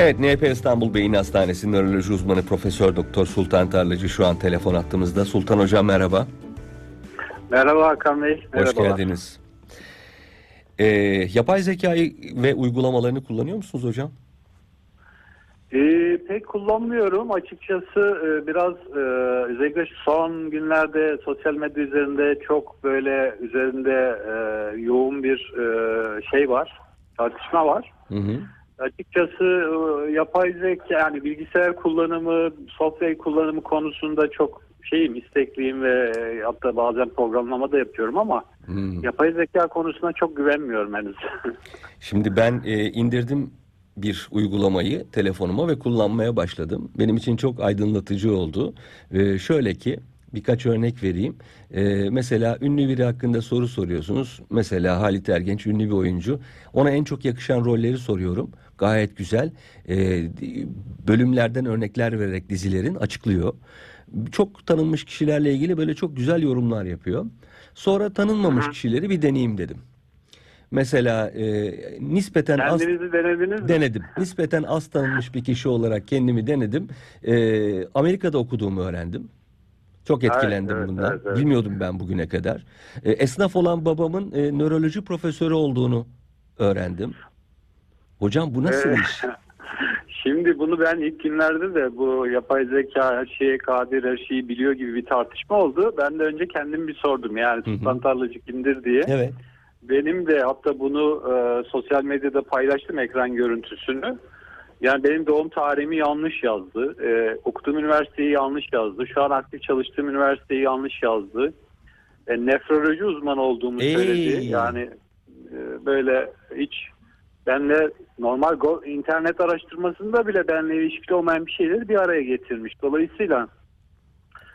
Evet, NP İstanbul Beyin Hastanesi nöroloji uzmanı Profesör Doktor Sultan Tarlacı şu an telefon attığımızda. Sultan Hocam merhaba. Merhaba Hakan Bey. Hoş Merhabalar. geldiniz. Ee, yapay zekayı ve uygulamalarını kullanıyor musunuz hocam? Ee, pek kullanmıyorum. Açıkçası e, biraz e, özellikle son günlerde sosyal medya üzerinde çok böyle üzerinde e, yoğun bir e, şey var. Tartışma var. Hı hı. Açıkçası e, yapay zeka yani bilgisayar kullanımı, software kullanımı konusunda çok şeyim, istekliyim ve e, hatta bazen programlama da yapıyorum ama Hmm. yapay zeka konusuna çok güvenmiyorum henüz. Şimdi ben e, indirdim bir uygulamayı telefonuma ve kullanmaya başladım. Benim için çok aydınlatıcı oldu. E, şöyle ki birkaç örnek vereyim. E, mesela ünlü biri hakkında soru soruyorsunuz. Mesela Halit Ergenç ünlü bir oyuncu. Ona en çok yakışan rolleri soruyorum. Gayet güzel. E, bölümlerden örnekler vererek dizilerin açıklıyor. Çok tanınmış kişilerle ilgili böyle çok güzel yorumlar yapıyor. Sonra tanınmamış kişileri bir deneyeyim dedim. Mesela e, nispeten az Kendinizi denediniz mi? denedim. Nispeten az tanınmış bir kişi olarak kendimi denedim. E, Amerika'da okuduğumu öğrendim. Çok etkilendim evet, bundan. evet, evet. Bilmiyordum ben bugüne kadar. E, esnaf olan babamın e, nöroloji profesörü olduğunu öğrendim. Hocam bu nasıl Evet. iş? Şimdi bunu ben ilk günlerde de bu yapay zeka her şeye kadir, her şeyi biliyor gibi bir tartışma oldu. Ben de önce kendim bir sordum yani Hı hı. Sultan Tarlacı kimdir diye. Evet. Benim de hatta bunu e, sosyal medyada paylaştım ekran görüntüsünü. Yani benim doğum tarihimi yanlış yazdı. E, okuduğum üniversiteyi yanlış yazdı. Şu an aktif çalıştığım üniversiteyi yanlış yazdı. E, nefroloji uzmanı olduğumu Ey. söyledi. Yani e, böyle hiç benle normal go- internet araştırmasında bile benle ilişkili olmayan bir şeyleri bir araya getirmiş. Dolayısıyla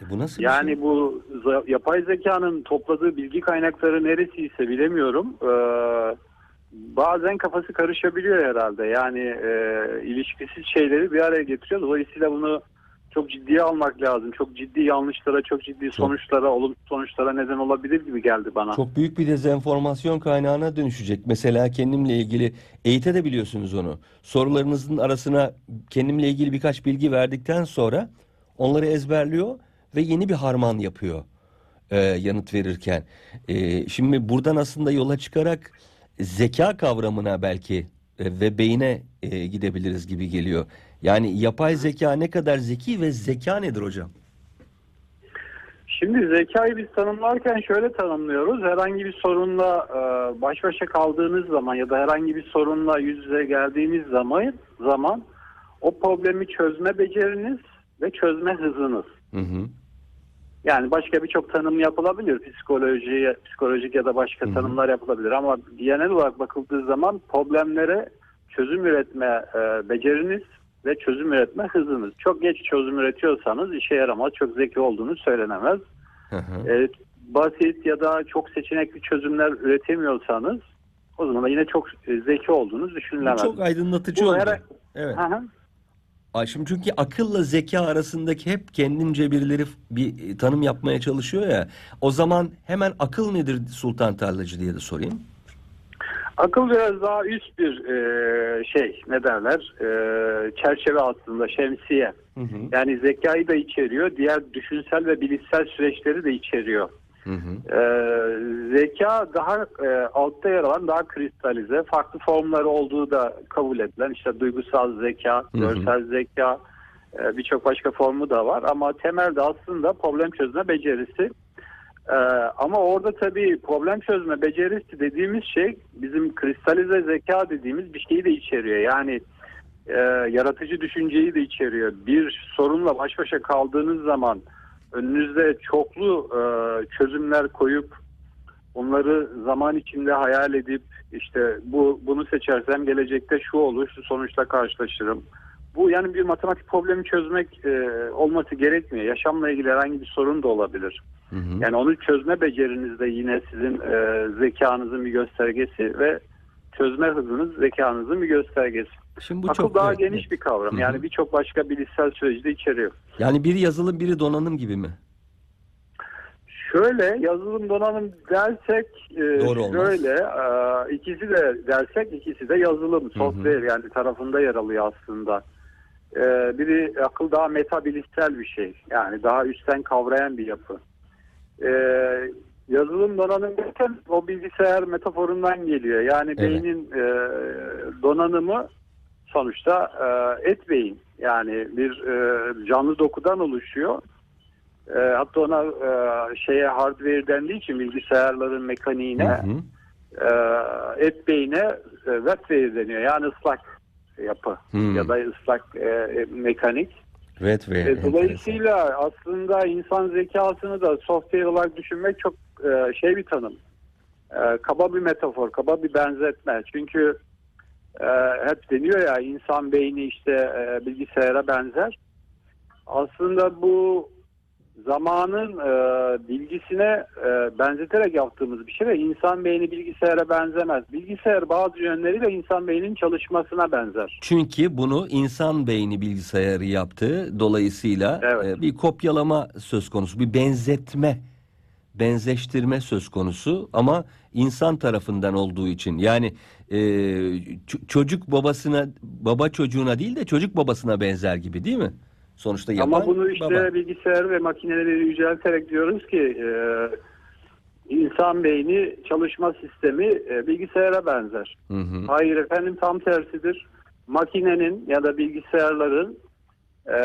E, bu nasıl bir yani şey? bu yapay zekanın topladığı bilgi kaynakları neresiyse bilemiyorum. Ee, bazen kafası karışabiliyor herhalde. Yani e, ilişkisiz şeyleri bir araya getiriyor. Dolayısıyla bunu çok ciddiye almak lazım. Çok ciddi yanlışlara, çok ciddi sonuçlara, olumsuz sonuçlara neden olabilir gibi geldi bana. Çok büyük bir dezenformasyon kaynağına dönüşecek. Mesela kendimle ilgili eğitebiliyorsunuz onu. Sorularınızın arasına kendimle ilgili birkaç bilgi verdikten sonra onları ezberliyor ve yeni bir harman yapıyor e, yanıt verirken. E, şimdi buradan aslında yola çıkarak zeka kavramına belki e, ve beyine e, gidebiliriz gibi geliyor. Yani yapay zeka ne kadar zeki ve zeka nedir hocam? Şimdi zekayı biz tanımlarken şöyle tanımlıyoruz. Herhangi bir sorunla e, baş başa kaldığınız zaman ya da herhangi bir sorunla yüz yüze geldiğiniz zaman zaman o problemi çözme beceriniz ve çözme hızınız. Hı hı. Yani başka birçok tanım yapılabilir. Psikoloji, psikolojik ya da başka tanımlar yapılabilir ama genel olarak bakıldığı zaman problemlere çözüm üretme e, beceriniz ve çözüm üretme hızınız. Çok geç çözüm üretiyorsanız işe yaramaz, çok zeki olduğunu söylenemez. Hı hı. E, basit ya da çok seçenekli çözümler üretemiyorsanız o zaman da yine çok e, zeki olduğunuz Bu düşünülemez. çok aydınlatıcı Bu oldu. her- Evet. Hı hı. Ay şimdi çünkü akılla zeka arasındaki hep kendince birileri bir e, tanım yapmaya çalışıyor ya. O zaman hemen akıl nedir Sultan Tarlacı diye de sorayım. Akıl biraz daha üst bir e, şey ne derler e, çerçeve aslında şemsiye. Hı hı. Yani zekayı da içeriyor, diğer düşünsel ve bilişsel süreçleri de içeriyor. Hı hı. E, zeka daha e, altta yer alan, daha kristalize, farklı formları olduğu da kabul edilen işte duygusal zeka, hı. görsel zeka, e, birçok başka formu da var. Ama temelde aslında problem çözme becerisi. E, ama orada tabii problem çözme becerisi dediğimiz şey bizim kristalize zeka dediğimiz bir şeyi de içeriyor. Yani e, yaratıcı düşünceyi de içeriyor. Bir sorunla baş başa kaldığınız zaman önünüzde çoklu e, çözümler koyup onları zaman içinde hayal edip işte bu bunu seçersem gelecekte şu olur, şu sonuçla karşılaşırım. Bu yani bir matematik problemi çözmek e, olması gerekmiyor. Yaşamla ilgili herhangi bir sorun da olabilir. Hı hı. Yani onu çözme beceriniz de yine sizin e, zekanızın bir göstergesi ve çözme hızınız zekanızın bir göstergesi. Şimdi bu Akıl çok daha evet, geniş bir kavram. Yani birçok başka bilişsel süreci de içeriyor. Yani biri yazılım biri donanım gibi mi? Şöyle yazılım donanım dersek e, Doğru şöyle e, ikisi de dersek ikisi de yazılım software yani tarafında yer alıyor aslında. E, biri akıl daha metabilistsel bir şey yani daha üstten kavrayan bir yapı. E, yazılım donanım derken o bilgisayar metaforundan geliyor. Yani Evet. beynin e, donanımı sonuçta e, et beyin yani bir e, canlı dokudan oluşuyor. E, hatta ona e, şeye hardware dendiği için bilgisayarların mekaniğine Hı hı. e, et beyine e, wetware deniyor. Yani ıslak yapı Hmm. ya da ıslak e, e, mekanik. Red ve E, enteresan. dolayısıyla aslında insan zekasını da software olarak düşünmek çok e, şey bir tanım. E, kaba bir metafor, kaba bir benzetme. Çünkü e, hep deniyor ya insan beyni işte e, bilgisayara benzer. Aslında bu zamanın e, bilgisine e, benzeterek yaptığımız bir şey ve insan beyni bilgisayara benzemez. Bilgisayar bazı yönleriyle insan beyninin çalışmasına benzer. Çünkü bunu insan beyni bilgisayarı yaptı. Dolayısıyla Evet. e, bir kopyalama söz konusu, bir benzetme, benzeştirme söz konusu ama insan tarafından olduğu için. Yani e, çocuk babasına, baba çocuğuna değil de çocuk babasına benzer gibi değil mi? Sonuçta yapan Ama bunu işte baba. bilgisayar ve makineleri yücelterek diyoruz ki e, insan beyni çalışma sistemi e, bilgisayara benzer. Hı hı. Hayır efendim tam tersidir. Makinenin ya da bilgisayarların e,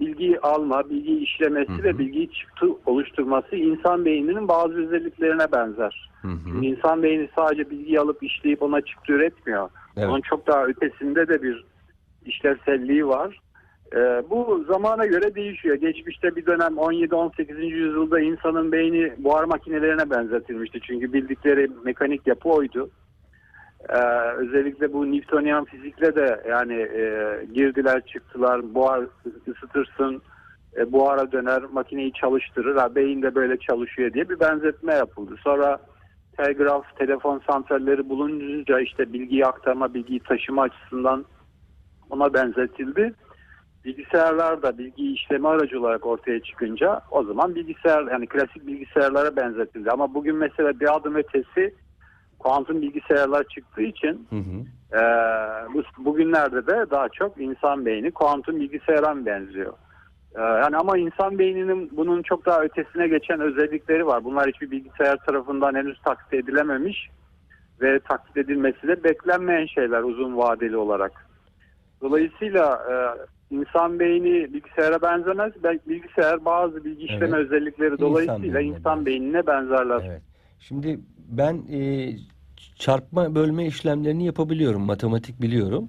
bilgiyi alma, bilgiyi işlemesi Hı hı. ve bilgiyi çıktı oluşturması insan beyninin bazı özelliklerine benzer. Hı hı. İnsan beyni sadece bilgiyi alıp işleyip ona çıktı üretmiyor. Evet. Onun çok daha ötesinde de bir işlevselliği var. Ee, bu zamana göre değişiyor. Geçmişte bir dönem 17-18. yüzyılda insanın beyni buhar makinelerine benzetilmişti. Çünkü bildikleri mekanik yapı oydu. Ee, özellikle bu Newtonian fizikle de yani e, girdiler çıktılar buhar ısıtırsın e, buhara döner makineyi çalıştırır ha, beyin de böyle çalışıyor diye bir benzetme yapıldı. Sonra telgraf, telefon santralleri bulununca işte bilgiyi aktarma, bilgiyi taşıma açısından ona benzetildi. Bilgisayarlar da bilgiyi işleme aracı olarak ortaya çıkınca o zaman bilgisayar yani klasik bilgisayarlara benzetildi. Ama bugün mesela bir adım ötesi kuantum bilgisayarlar çıktığı için Hı hı. bu, bugünlerde de daha çok insan beyni kuantum bilgisayara benziyor? Ee, yani ama insan beyninin bunun çok daha ötesine geçen özellikleri var. Bunlar hiçbir bilgisayar tarafından henüz taklit edilememiş ve taklit edilmesi de beklenmeyen şeyler uzun vadeli olarak. Dolayısıyla e, insan beyni bilgisayara benzemez. Belki bilgisayar bazı bilgi işleme Evet. özellikleri İnsan dolayısıyla insan benzer. beynine benzerler. Evet. Şimdi ben e, çarpma bölme işlemlerini yapabiliyorum. Matematik biliyorum.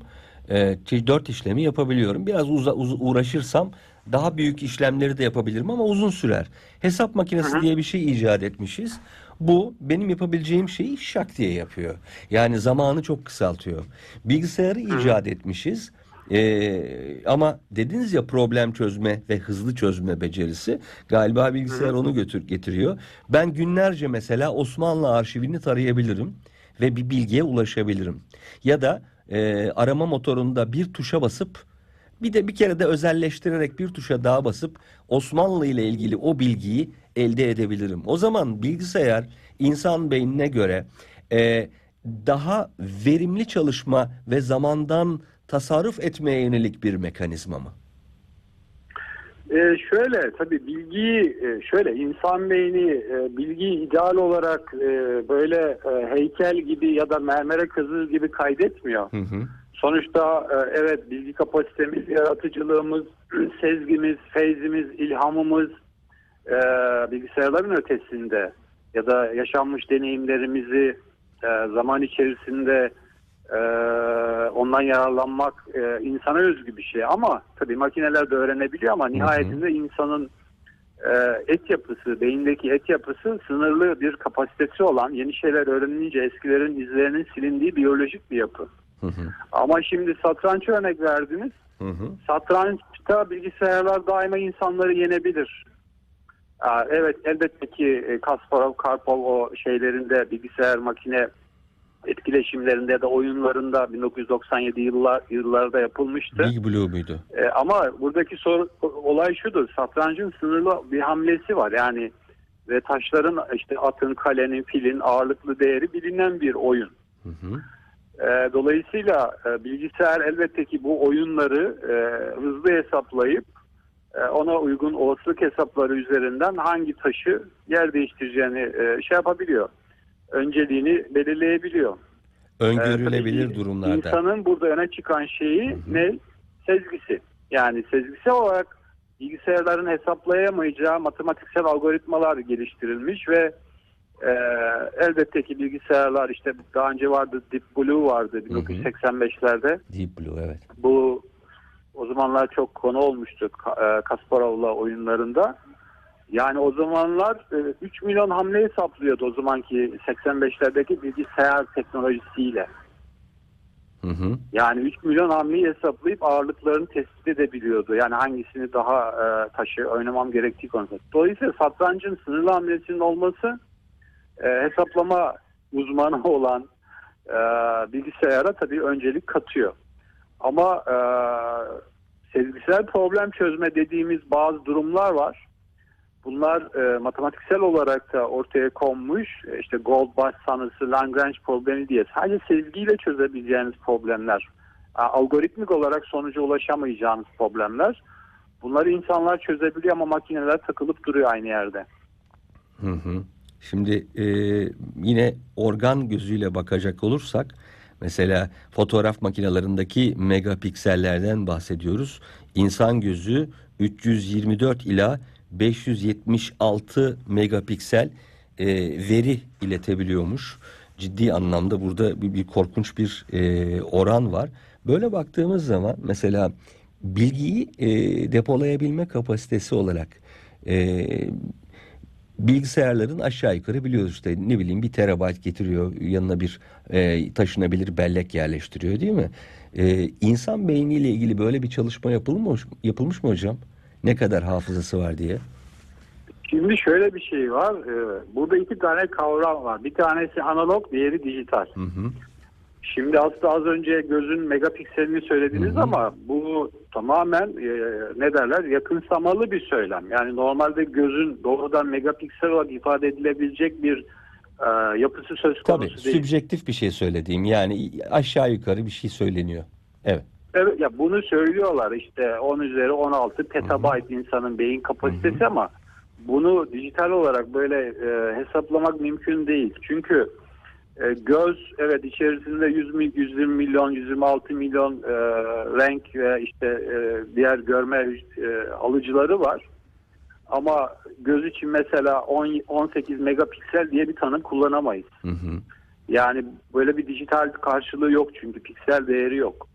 E, dört işlemi yapabiliyorum. Biraz uza- uz- uğraşırsam daha büyük işlemleri de yapabilirim ama uzun sürer. Hesap makinesi Hı hı. diye bir şey icat etmişiz. Bu benim yapabileceğim şeyi şak diye yapıyor. Yani zamanı çok kısaltıyor. Bilgisayarı icat etmişiz. Ee, ama dediniz ya problem çözme ve hızlı çözme becerisi galiba bilgisayar onu götür getiriyor. Ben günlerce mesela Osmanlı arşivini tarayabilirim ve bir bilgiye ulaşabilirim. Ya da e, arama motorunda bir tuşa basıp bir de bir kere de özelleştirerek bir tuşa daha basıp Osmanlı ile ilgili o bilgiyi elde edebilirim. O zaman bilgisayar insan beynine göre e, daha verimli çalışma ve zamandan tasarruf etmeye yönelik bir mekanizma mı? Ee, şöyle tabii bilgiyi e, şöyle insan beyni e, bilgiyi ideal olarak e, böyle e, heykel gibi ya da mermere kazır gibi kaydetmiyor. Hı hı. Sonuçta e, evet bilgi kapasitemiz, yaratıcılığımız, sezgimiz, feyzimiz, ilhamımız e, bilgisayarların ötesinde ya da yaşanmış deneyimlerimizi e, zaman içerisinde e, ondan yararlanmak e, insana özgü bir şey. Ama tabii makineler de öğrenebiliyor ama nihayetinde insanın e, et yapısı, beyindeki et yapısı sınırlı bir kapasitesi olan yeni şeyler öğrenince eskilerin izlerinin silindiği biyolojik bir yapı. Hı hı. Ama şimdi satranç örnek verdiniz. Hı hı. Satrançta bilgisayarlar daima insanları yenebilir. Evet elbette ki e, Kasparov, Karpov o şeylerinde bilgisayar makine etkileşimlerinde ya da oyunlarında 1997 yıllar yıllarda yapılmıştı. Big Blue muydu? E, ama buradaki soru, olay şudur. Satrancın sınırlı bir hamlesi var. Yani ve taşların işte atın, kalenin, filin ağırlıklı değeri bilinen bir oyun. Hı hı. E, dolayısıyla e, bilgisayar elbette ki bu oyunları e, hızlı hesaplayıp e, ona uygun olasılık hesapları üzerinden hangi taşı yer değiştireceğini e, şey yapabiliyor. Önceliğini belirleyebiliyor. Öngörülebilir Ee, durumlarda. İnsanın burada öne çıkan şeyi ne? Sezgisi. Yani sezgisel olarak bilgisayarların hesaplayamayacağı matematiksel algoritmalar geliştirilmiş ve e, elbette ki bilgisayarlar işte daha önce vardı Deep Blue vardı 1985'lerde. Deep Blue evet. Bu o zamanlar çok konu olmuştu e, Kasparov'la oyunlarında. Yani o zamanlar e, 3 milyon hamle hesaplıyordu o zamanki 85'lerdeki bilgisayar teknolojisiyle. Hı hı. Yani 3 milyon hamleyi hesaplayıp ağırlıklarını tespit edebiliyordu. Yani hangisini daha e, taşı oynamam gerektiği konusunda. Dolayısıyla satrancın sınırlı hamlesinin olması e, hesaplama uzmanı olan e, bilgisayara tabii öncelik katıyor. Ama e, sezgisel problem çözme dediğimiz bazı durumlar var. Bunlar e, matematiksel olarak da ortaya konmuş. E, işte Gold-Bash sanısı, Lagrange problemi diye sadece sezgiyle çözebileceğiniz problemler. Algoritmik olarak sonuca ulaşamayacağınız problemler. Bunları insanlar çözebiliyor ama makineler takılıp duruyor aynı yerde. Hı hı. Şimdi e, yine organ gözüyle bakacak olursak mesela fotoğraf makinelerindeki megapiksellerden bahsediyoruz. İnsan gözü 324 ila 576 megapiksel e, veri iletebiliyormuş. Ciddi anlamda burada bir, bir korkunç bir e, oran var. Böyle baktığımız zaman mesela bilgiyi e, depolayabilme kapasitesi olarak e, bilgisayarların aşağı yukarı biliyoruz işte ne bileyim bir terabayt getiriyor yanına bir e, taşınabilir bellek yerleştiriyor değil mi? E, insan beyniyle ilgili böyle bir çalışma yapılmış, yapılmış mı hocam? Ne kadar hafızası var diye. Şimdi şöyle bir şey var. Ee, Burada iki tane kavram var. Bir tanesi analog, diğeri dijital. Hı hı. Şimdi aslında az önce gözün megapikselini söylediniz Hı hı. ama bu tamamen e, ne derler yakınsamalı bir söylem. Yani normalde gözün doğrudan megapiksel olarak ifade edilebilecek bir e, yapısı söz Tabii konusu değil. sübjektif bir şey söylediğim yani aşağı yukarı bir şey söyleniyor. Evet. Evet ya bunu söylüyorlar işte 10 üzeri 16 petabayt insanın beyin kapasitesi ama bunu dijital olarak böyle e, hesaplamak mümkün değil. Çünkü e, göz evet içerisinde 100 mil, 120 milyon 126 milyon e, renk ve işte e, diğer görme e, alıcıları var. Ama göz için mesela 10, 18 megapiksel diye bir tanım kullanamayız. Hı hı. Yani böyle bir dijital karşılığı yok çünkü piksel değeri yok.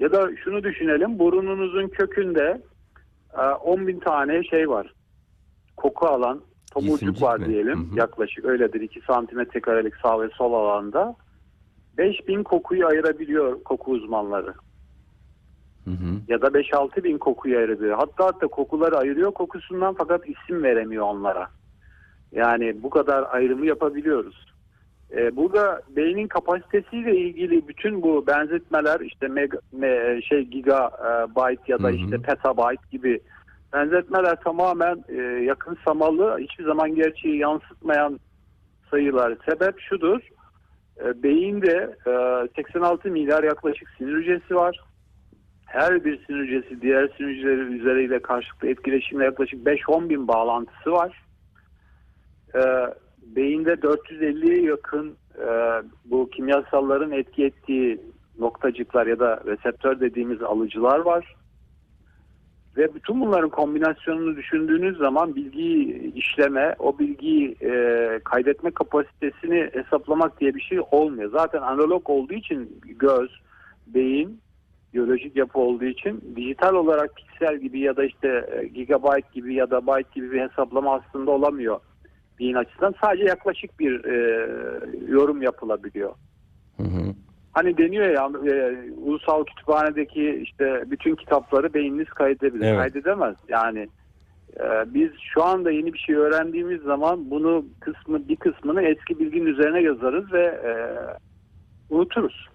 Ya da şunu düşünelim burununuzun kökünde e, 10 bin tane şey var. Koku alan tomurcuk Cisimcik var mi? diyelim. Hı hı. Yaklaşık öyledir 2 santimetre karelik sağ ve sol alanda. 5000 kokuyu ayırabiliyor koku uzmanları. Hı hı. Ya da 5-6 bin kokuyu ayırabiliyor. Hatta hatta kokuları ayırıyor kokusundan fakat isim veremiyor onlara. Yani bu kadar ayrımı yapabiliyoruz. Ee, burada beynin kapasitesiyle ilgili bütün bu benzetmeler işte mega, me- şey gigabyte ya da Hı hı. işte petabyte gibi benzetmeler tamamen e, yakınsamalı, hiçbir zaman gerçeği yansıtmayan sayılar. Sebep şudur. E, beyinde e, 86 milyar yaklaşık sinir hücresi var. Her bir sinir hücresi diğer sinir hücreleri üzeriyle karşılıklı etkileşimle yaklaşık 5-10 bin bağlantısı var. E, beyinde 450'ye yakın e, bu kimyasalların etki ettiği noktacıklar ya da reseptör dediğimiz alıcılar var. Ve bütün bunların kombinasyonunu düşündüğünüz zaman bilgiyi işleme, o bilgiyi e, kaydetme kapasitesini hesaplamak diye bir şey olmuyor. Zaten analog olduğu için göz, beyin, biyolojik yapı olduğu için dijital olarak piksel gibi ya da işte e, gigabyte gibi ya da byte gibi bir hesaplama aslında olamıyor beyin açısından. Sadece yaklaşık bir e, yorum yapılabiliyor. Hı hı. Hani deniyor ya e, ulusal kütüphanedeki işte bütün kitapları beyniniz kaydedebilir. Evet. Kaydedemez. Yani e, biz şu anda yeni bir şey öğrendiğimiz zaman bunu kısmı bir kısmını eski bilginin üzerine yazarız ve e, unuturuz.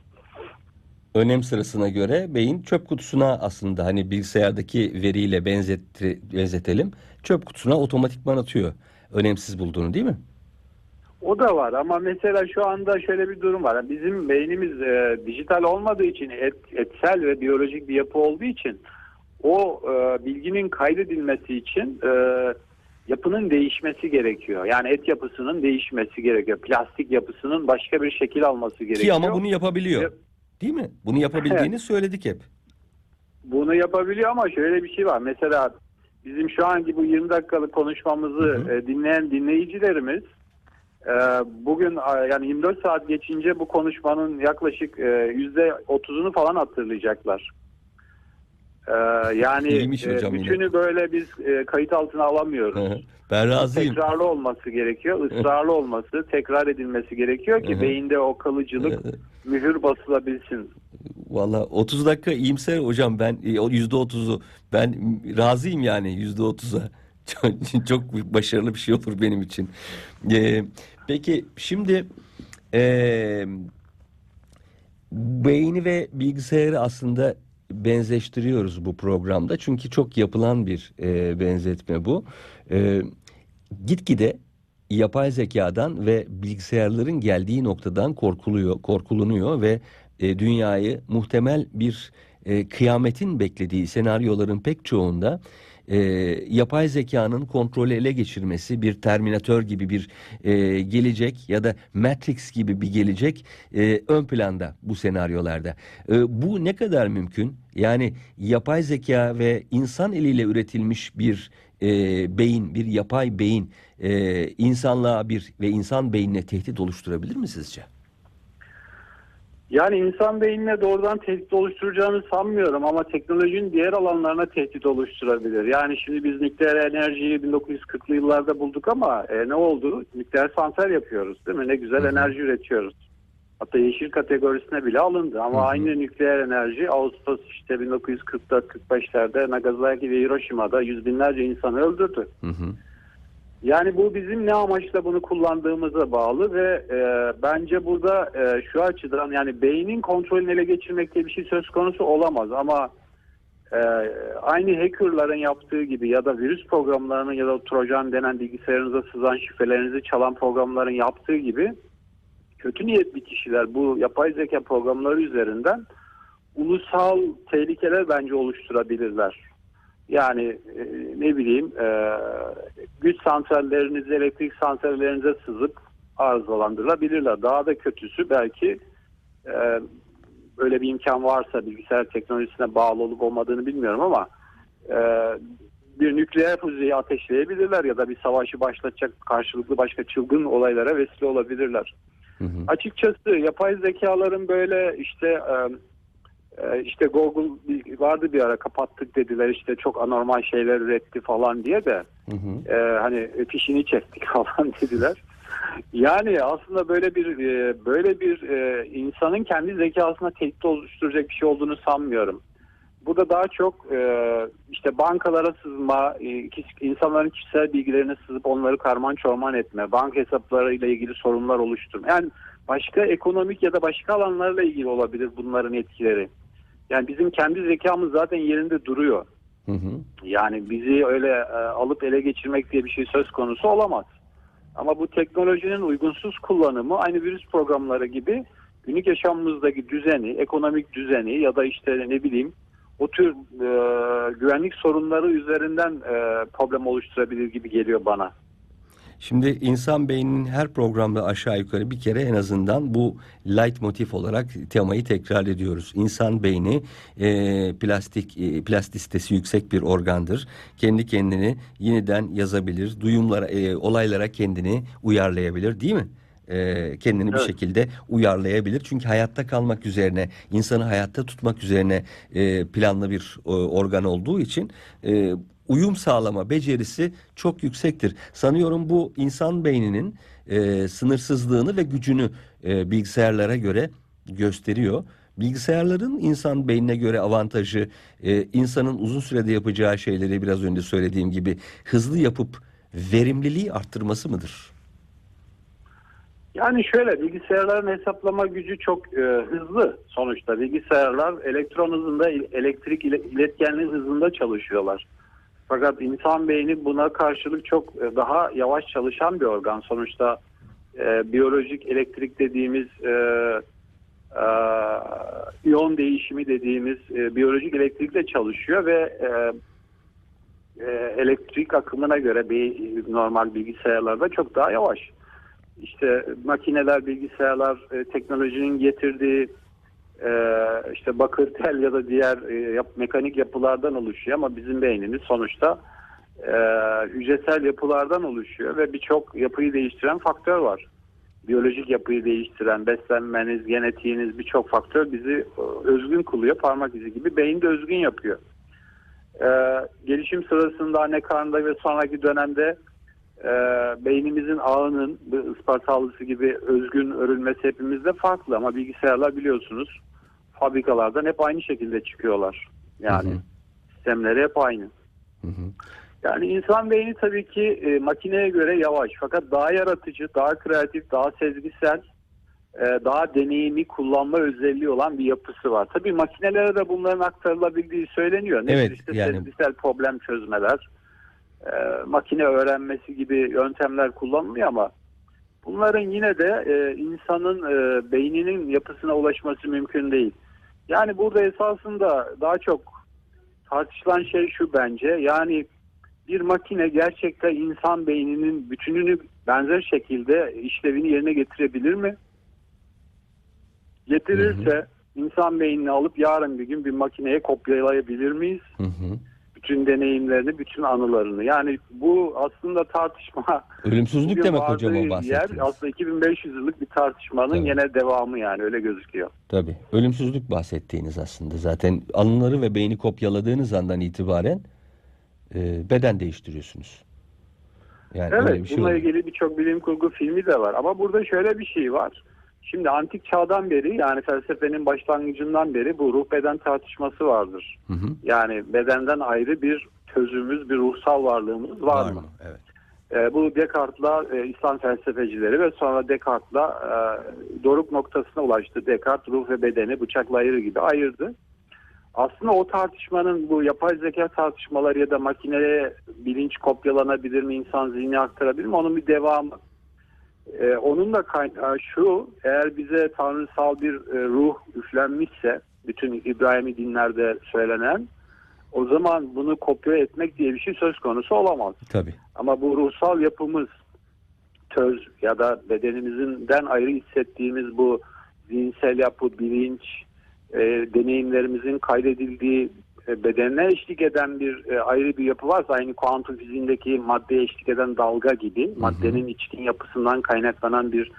önem sırasına göre beyin çöp kutusuna aslında hani bilgisayardaki veriyle benzetti, benzetelim. Çöp kutusuna otomatikman atıyor. Önemsiz bulduğunu değil mi? O da var ama mesela şu anda şöyle bir durum var. Bizim beynimiz e, dijital olmadığı için et, etsel ve biyolojik bir yapı olduğu için o e, bilginin kaydedilmesi için e, yapının değişmesi gerekiyor. Yani et yapısının değişmesi gerekiyor. Plastik yapısının başka bir şekil alması gerekiyor. Ki ama bunu yapabiliyor. Değil mi? Bunu yapabildiğini söyledik hep. Bunu yapabiliyor ama şöyle bir şey var. Mesela bizim şu anki bu 20 dakikalık konuşmamızı Hı hı. e, dinleyen dinleyicilerimiz e, bugün yani 24 saat geçince bu konuşmanın yaklaşık e, yüzde 30'unu falan hatırlayacaklar. Yani İyiymiş e, hocam yine. bütünü böyle biz e, kayıt altına alamıyoruz. Ben razıyım. Tekrarlı olması gerekiyor, ısrarlı olması, tekrar edilmesi gerekiyor ki beyinde o kalıcılık mühür basılabilsin. Valla 30 dakika iyimser hocam ben e, o yüzde otuzu ben razıyım yani yüzde otuza. Çok, çok başarılı bir şey olur benim için. Ee, peki şimdi e, beyni ve bilgisayarı aslında benzeştiriyoruz bu programda. Çünkü çok yapılan bir e, benzetme bu. E, gitgide yapay zekadan ve bilgisayarların geldiği noktadan korkuluyor, korkulunuyor ve e, dünyayı muhtemel bir e, kıyametin beklediği senaryoların pek çoğunda e, yapay zekanın kontrolü ele geçirmesi bir Terminator gibi bir e, gelecek ya da Matrix gibi bir gelecek e, ön planda bu senaryolarda. E, bu ne kadar mümkün? Yani yapay zeka ve insan eliyle üretilmiş bir e, beyin, bir yapay beyin e, insanlığa bir ve insan beynine tehdit oluşturabilir mi sizce? Yani insan beynine doğrudan tehdit oluşturacağını sanmıyorum ama teknolojinin diğer alanlarına tehdit oluşturabilir. Yani şimdi biz nükleer enerjiyi 1940'lı yıllarda bulduk ama e, ne oldu? Nükleer santral yapıyoruz değil mi? Ne güzel Hı hı. enerji üretiyoruz. Hatta yeşil kategorisine bile alındı ama Hı hı. aynı nükleer enerji Ağustos işte 1944-45'lerde Nagasaki ve Hiroşima'da yüz binlerce insanı öldürdü. Hı hı. Yani bu bizim ne amaçla bunu kullandığımıza bağlı ve e, bence burada e, şu açıdan yani beynin kontrolünü ele geçirmek diye bir şey söz konusu olamaz ama e, aynı hackerların yaptığı gibi ya da virüs programlarının ya da trojan denen bilgisayarınıza sızan şifrelerinizi çalan programların yaptığı gibi kötü niyetli kişiler bu yapay zeka programları üzerinden ulusal tehlikeler bence oluşturabilirler. Yani e, ne bileyim e, güç santrallerinize, elektrik santrallerinize sızıp arızalandırılabilirler. Daha da kötüsü belki e, böyle bir imkan varsa bilgisayar teknolojisine bağlı olup olmadığını bilmiyorum ama e, bir nükleer füzeyi ateşleyebilirler ya da bir savaşı başlatacak karşılıklı başka çılgın olaylara vesile olabilirler. Hı hı. Açıkçası yapay zekaların böyle işte e, işte Google vardı bir ara kapattık dediler işte çok anormal şeyler üretti falan diye de Hı hı. e, hani fişini çektik falan dediler. Yani aslında böyle bir e, böyle bir e, insanın kendi zekasına tehdit oluşturacak bir şey olduğunu sanmıyorum. Bu da daha çok e, işte bankalara sızma, e, insanların kişisel bilgilerine sızıp onları karman çorman etme, banka hesaplarıyla ilgili sorunlar oluşturma. Yani başka ekonomik ya da başka alanlarla ilgili olabilir bunların etkileri. Yani bizim kendi zekamız zaten yerinde duruyor. Hı hı. Yani bizi öyle e, alıp ele geçirmek diye bir şey söz konusu olamaz. Ama bu teknolojinin uygunsuz kullanımı aynı virüs programları gibi günlük yaşamımızdaki düzeni, ekonomik düzeni ya da işte ne bileyim o tür e, güvenlik sorunları üzerinden e, problem oluşturabilir gibi geliyor bana. Şimdi insan beyninin her programda aşağı yukarı bir kere en azından bu light motif olarak temayı tekrar ediyoruz. İnsan beyni e, plastik e, plastisitesi yüksek bir organdır. Kendi kendini yeniden yazabilir, duyumlara, e, olaylara kendini uyarlayabilir, değil mi? E, kendini bir Evet. şekilde uyarlayabilir. Çünkü hayatta kalmak üzerine, insanı hayatta tutmak üzerine e, planlı bir e, organ olduğu için e, uyum sağlama becerisi çok yüksektir. Sanıyorum bu insan beyninin e, sınırsızlığını ve gücünü e, bilgisayarlara göre gösteriyor. Bilgisayarların insan beynine göre avantajı e, insanın uzun sürede yapacağı şeyleri biraz önce söylediğim gibi hızlı yapıp verimliliği arttırması mıdır? Yani şöyle bilgisayarların hesaplama gücü çok e, hızlı sonuçta. Bilgisayarlar elektron hızında, elektrik ile- iletkenliği hızında çalışıyorlar. Fakat insan beyni buna karşılık çok e, daha yavaş çalışan bir organ. Sonuçta e, biyolojik elektrik dediğimiz e, e, iyon değişimi dediğimiz e, biyolojik elektrikle çalışıyor ve e, e, elektrik akımına göre bir normal bilgisayarlarda çok daha yavaş. İşte makineler, bilgisayarlar, e, teknolojinin getirdiği işte bakır tel ya da diğer e, mekanik yapılardan oluşuyor ama bizim beynimiz sonuçta e, hücresel yapılardan oluşuyor ve birçok yapıyı değiştiren faktör var. Biyolojik yapıyı değiştiren, beslenmeniz, genetiğiniz birçok faktör bizi e, özgün kılıyor. Parmak izi gibi beyin de özgün yapıyor. E, gelişim sırasında anne karnında ve sonraki dönemde e, beynimizin ağının bu Ispartalısı gibi özgün örülmesi hepimizde farklı ama bilgisayarlar biliyorsunuz fabrikalardan hep aynı şekilde çıkıyorlar. Yani Hı hı. sistemleri hep aynı. Hı hı. Yani insan beyni tabii ki e, makineye göre yavaş fakat daha yaratıcı, daha kreatif, daha sezgisel, e, daha deneyimi kullanma özelliği olan bir yapısı var. Tabii makinelere de bunların aktarılabildiği söyleniyor. Nedir Evet, işte yani- sezgisel problem çözmeler, e, makine öğrenmesi gibi yöntemler kullanılıyor ama bunların yine de e, insanın e, beyninin yapısına ulaşması mümkün değil. Yani burada esasında daha çok tartışılan şey şu bence. Yani bir makine gerçekten insan beyninin bütününü benzer şekilde işlevini yerine getirebilir mi? Getirirse insan beynini alıp yarın bir gün bir makineye kopyalayabilir miyiz? Hı hı. Bütün deneyimlerini, bütün anılarını. Yani bu aslında tartışma. Ölümsüzlük demek hocam o yer aslında 2500 yıllık bir tartışmanın Tabii. yine devamı yani öyle gözüküyor. Tabii. Ölümsüzlük bahsettiğiniz aslında. Zaten anıları ve beyni kopyaladığınız andan itibaren e, beden değiştiriyorsunuz. Yani Evet, bir şey bununla oluyor. ilgili birçok bilim kurgu filmi de var. Ama burada şöyle bir şey var. Şimdi antik çağdan beri yani felsefenin başlangıcından beri bu ruh beden tartışması vardır. Hı hı. Yani bedenden ayrı bir tözümüz, bir ruhsal varlığımız var, mı? Evet. E, bu Descartes'la e, İslam felsefecileri ve sonra Descartes'la e, doruk noktasına ulaştı. Descartes ruh ve bedeni bıçakla ayırır gibi ayırdı. Aslında o tartışmanın bu yapay zeka tartışmaları ya da makineye bilinç kopyalanabilir mi, insan zihni aktarabilir mi onun bir devamı. E, onun da kaynağı şu, eğer bize tanrısal bir e, ruh üflenmişse, bütün İbrahimi dinlerde söylenen, o zaman bunu kopya etmek diye bir şey söz konusu olamaz. Tabii. Ama bu ruhsal yapımız töz ya da bedenimizden ayrı hissettiğimiz bu zihinsel yapı, bilinç, e, deneyimlerimizin kaydedildiği bedenine eşlik eden bir e, ayrı bir yapı varsa aynı kuantum fiziğindeki maddeye eşlik eden dalga gibi maddenin içkin yapısından kaynaklanan bir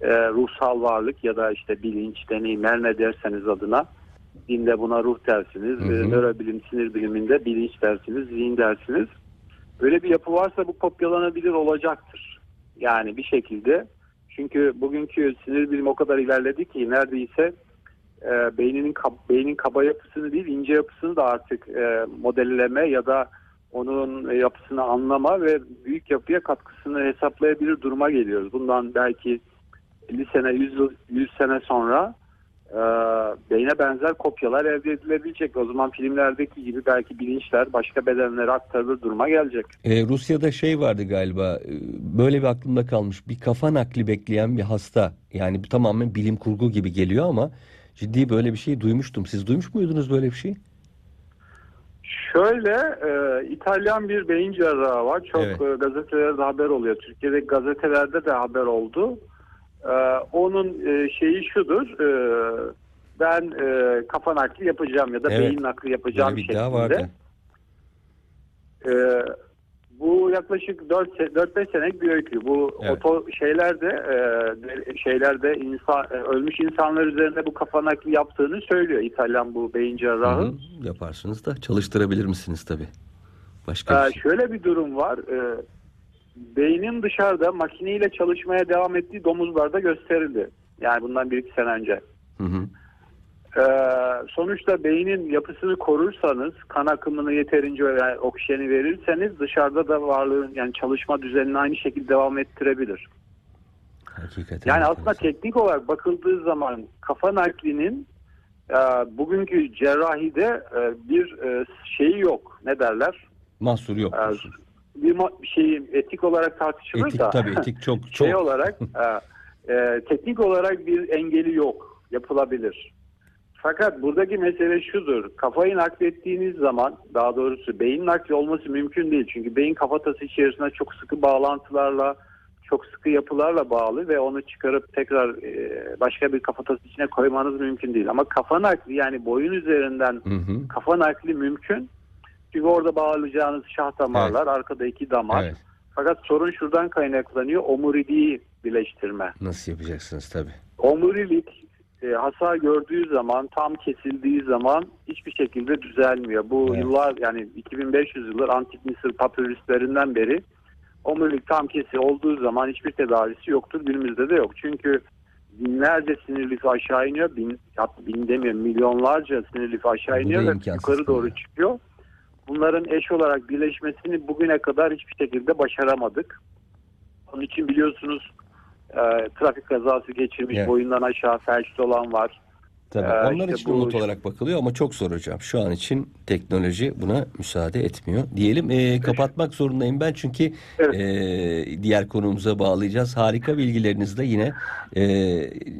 e, ruhsal varlık ya da işte bilinç, deneyimler ne derseniz adına dinde buna ruh dersiniz, Hı hı. e, nörobilim, sinir biliminde bilinç dersiniz, zihin dersiniz. Böyle bir yapı varsa bu kopyalanabilir olacaktır. Yani bir şekilde. Çünkü bugünkü sinir bilimi o kadar ilerledi ki neredeyse e, beyninin kab- beynin kaba yapısını değil ince yapısını da artık e, modelleme ya da onun yapısını anlama ve büyük yapıya katkısını hesaplayabilir duruma geliyoruz. Bundan belki 50 sene 100, yıl- 100 sene sonra e, beyne benzer kopyalar elde edilebilecek. O zaman filmlerdeki gibi belki bilinçler başka bedenlere aktarılır duruma gelecek. E, Rusya'da şey vardı galiba e, böyle bir aklımda kalmış bir kafa nakli bekleyen bir hasta yani tamamen bilim kurgu gibi geliyor ama ciddi böyle bir şey duymuştum. Siz duymuş muydunuz böyle bir şey? Şöyle e, İtalyan bir beyin cerrahı var. Çok Evet. e, gazetelerde haber oluyor. Türkiye'de gazetelerde de haber oldu. E, onun e, şeyi şudur. e, ben e, kafa nakli yapacağım ya da Evet. beyin nakli yapacağım Böyle bir şeklinde. vardı. E, bu yaklaşık 4-5 senelik bir öykü. Bu Evet. oto şeylerde e, şeylerde insan e, ölmüş insanlar üzerinde bu kafa nakli yaptığını söylüyor İtalyan bu beyin Hı cerrahı. hı, Yaparsınız da çalıştırabilir misiniz tabii? Başka Ee, bir şey. şöyle bir durum var. Ee, beynin dışarıda makineyle çalışmaya devam ettiği domuzlarda gösterildi. Yani bundan bir iki sene önce. Hı hı. Ee, sonuçta beynin yapısını korursanız, kan akımını yeterince yani oksijeni verirseniz dışarıda da varlığın yani çalışma düzenini aynı şekilde devam ettirebilir. Hakikaten. Yani aslında enteresan. teknik olarak bakıldığı zaman kafa naklinin e, bugünkü cerrahide e, bir e, şeyi yok. Ne derler? Mahsur yok. Diyorsun. bir ma- şey etik olarak tartışılır Etik da tabii etik çok çok. şey olarak e, e, teknik olarak bir engeli yok. Yapılabilir. Fakat buradaki mesele şudur. Kafayı naklettiğiniz zaman daha doğrusu beyin nakli olması mümkün değil. Çünkü beyin kafatası içerisinde çok sıkı bağlantılarla çok sıkı yapılarla bağlı ve onu çıkarıp tekrar e, başka bir kafatası içine koymanız mümkün değil. Ama kafa nakli yani boyun üzerinden Hı hı. kafa nakli mümkün. Çünkü orada bağlayacağınız şah damarlar, arkada iki damar. Evet. Fakat sorun şuradan kaynaklanıyor. Omuriliği birleştirme. Nasıl yapacaksınız tabii. Omurilik e, hasar gördüğü zaman, tam kesildiği zaman hiçbir şekilde düzelmiyor. Bu Evet. yıllar yani 2500 yıldır antik Mısır papyruslarından beri omurilik tam kesi olduğu zaman hiçbir tedavisi yoktur. Günümüzde de yok. Çünkü binlerce sinir lifi aşağı iniyor. Bin, bin demiyorum milyonlarca sinir lifi aşağı iniyor ve yukarı doğru tabii. çıkıyor. Bunların eş olarak birleşmesini bugüne kadar hiçbir şekilde başaramadık. Onun için biliyorsunuz e, trafik kazası geçirmiş, Evet. boyundan aşağı felç olan var. Tabii. Ee, Onlar işte için bu- umut olarak bakılıyor ama çok zor hocam. Şu an için teknoloji buna müsaade etmiyor. Diyelim Ee, kapatmak zorundayım ben çünkü Evet. ee, diğer konumuza bağlayacağız. Harika bilgilerinizle yine ee,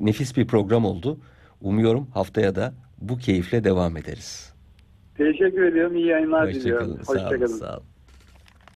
nefis bir program oldu. Umuyorum haftaya da bu keyifle devam ederiz. Teşekkür ediyorum. İyi yayınlar diliyorum. Hoşçakalın. Sağ olun. Sağ olun.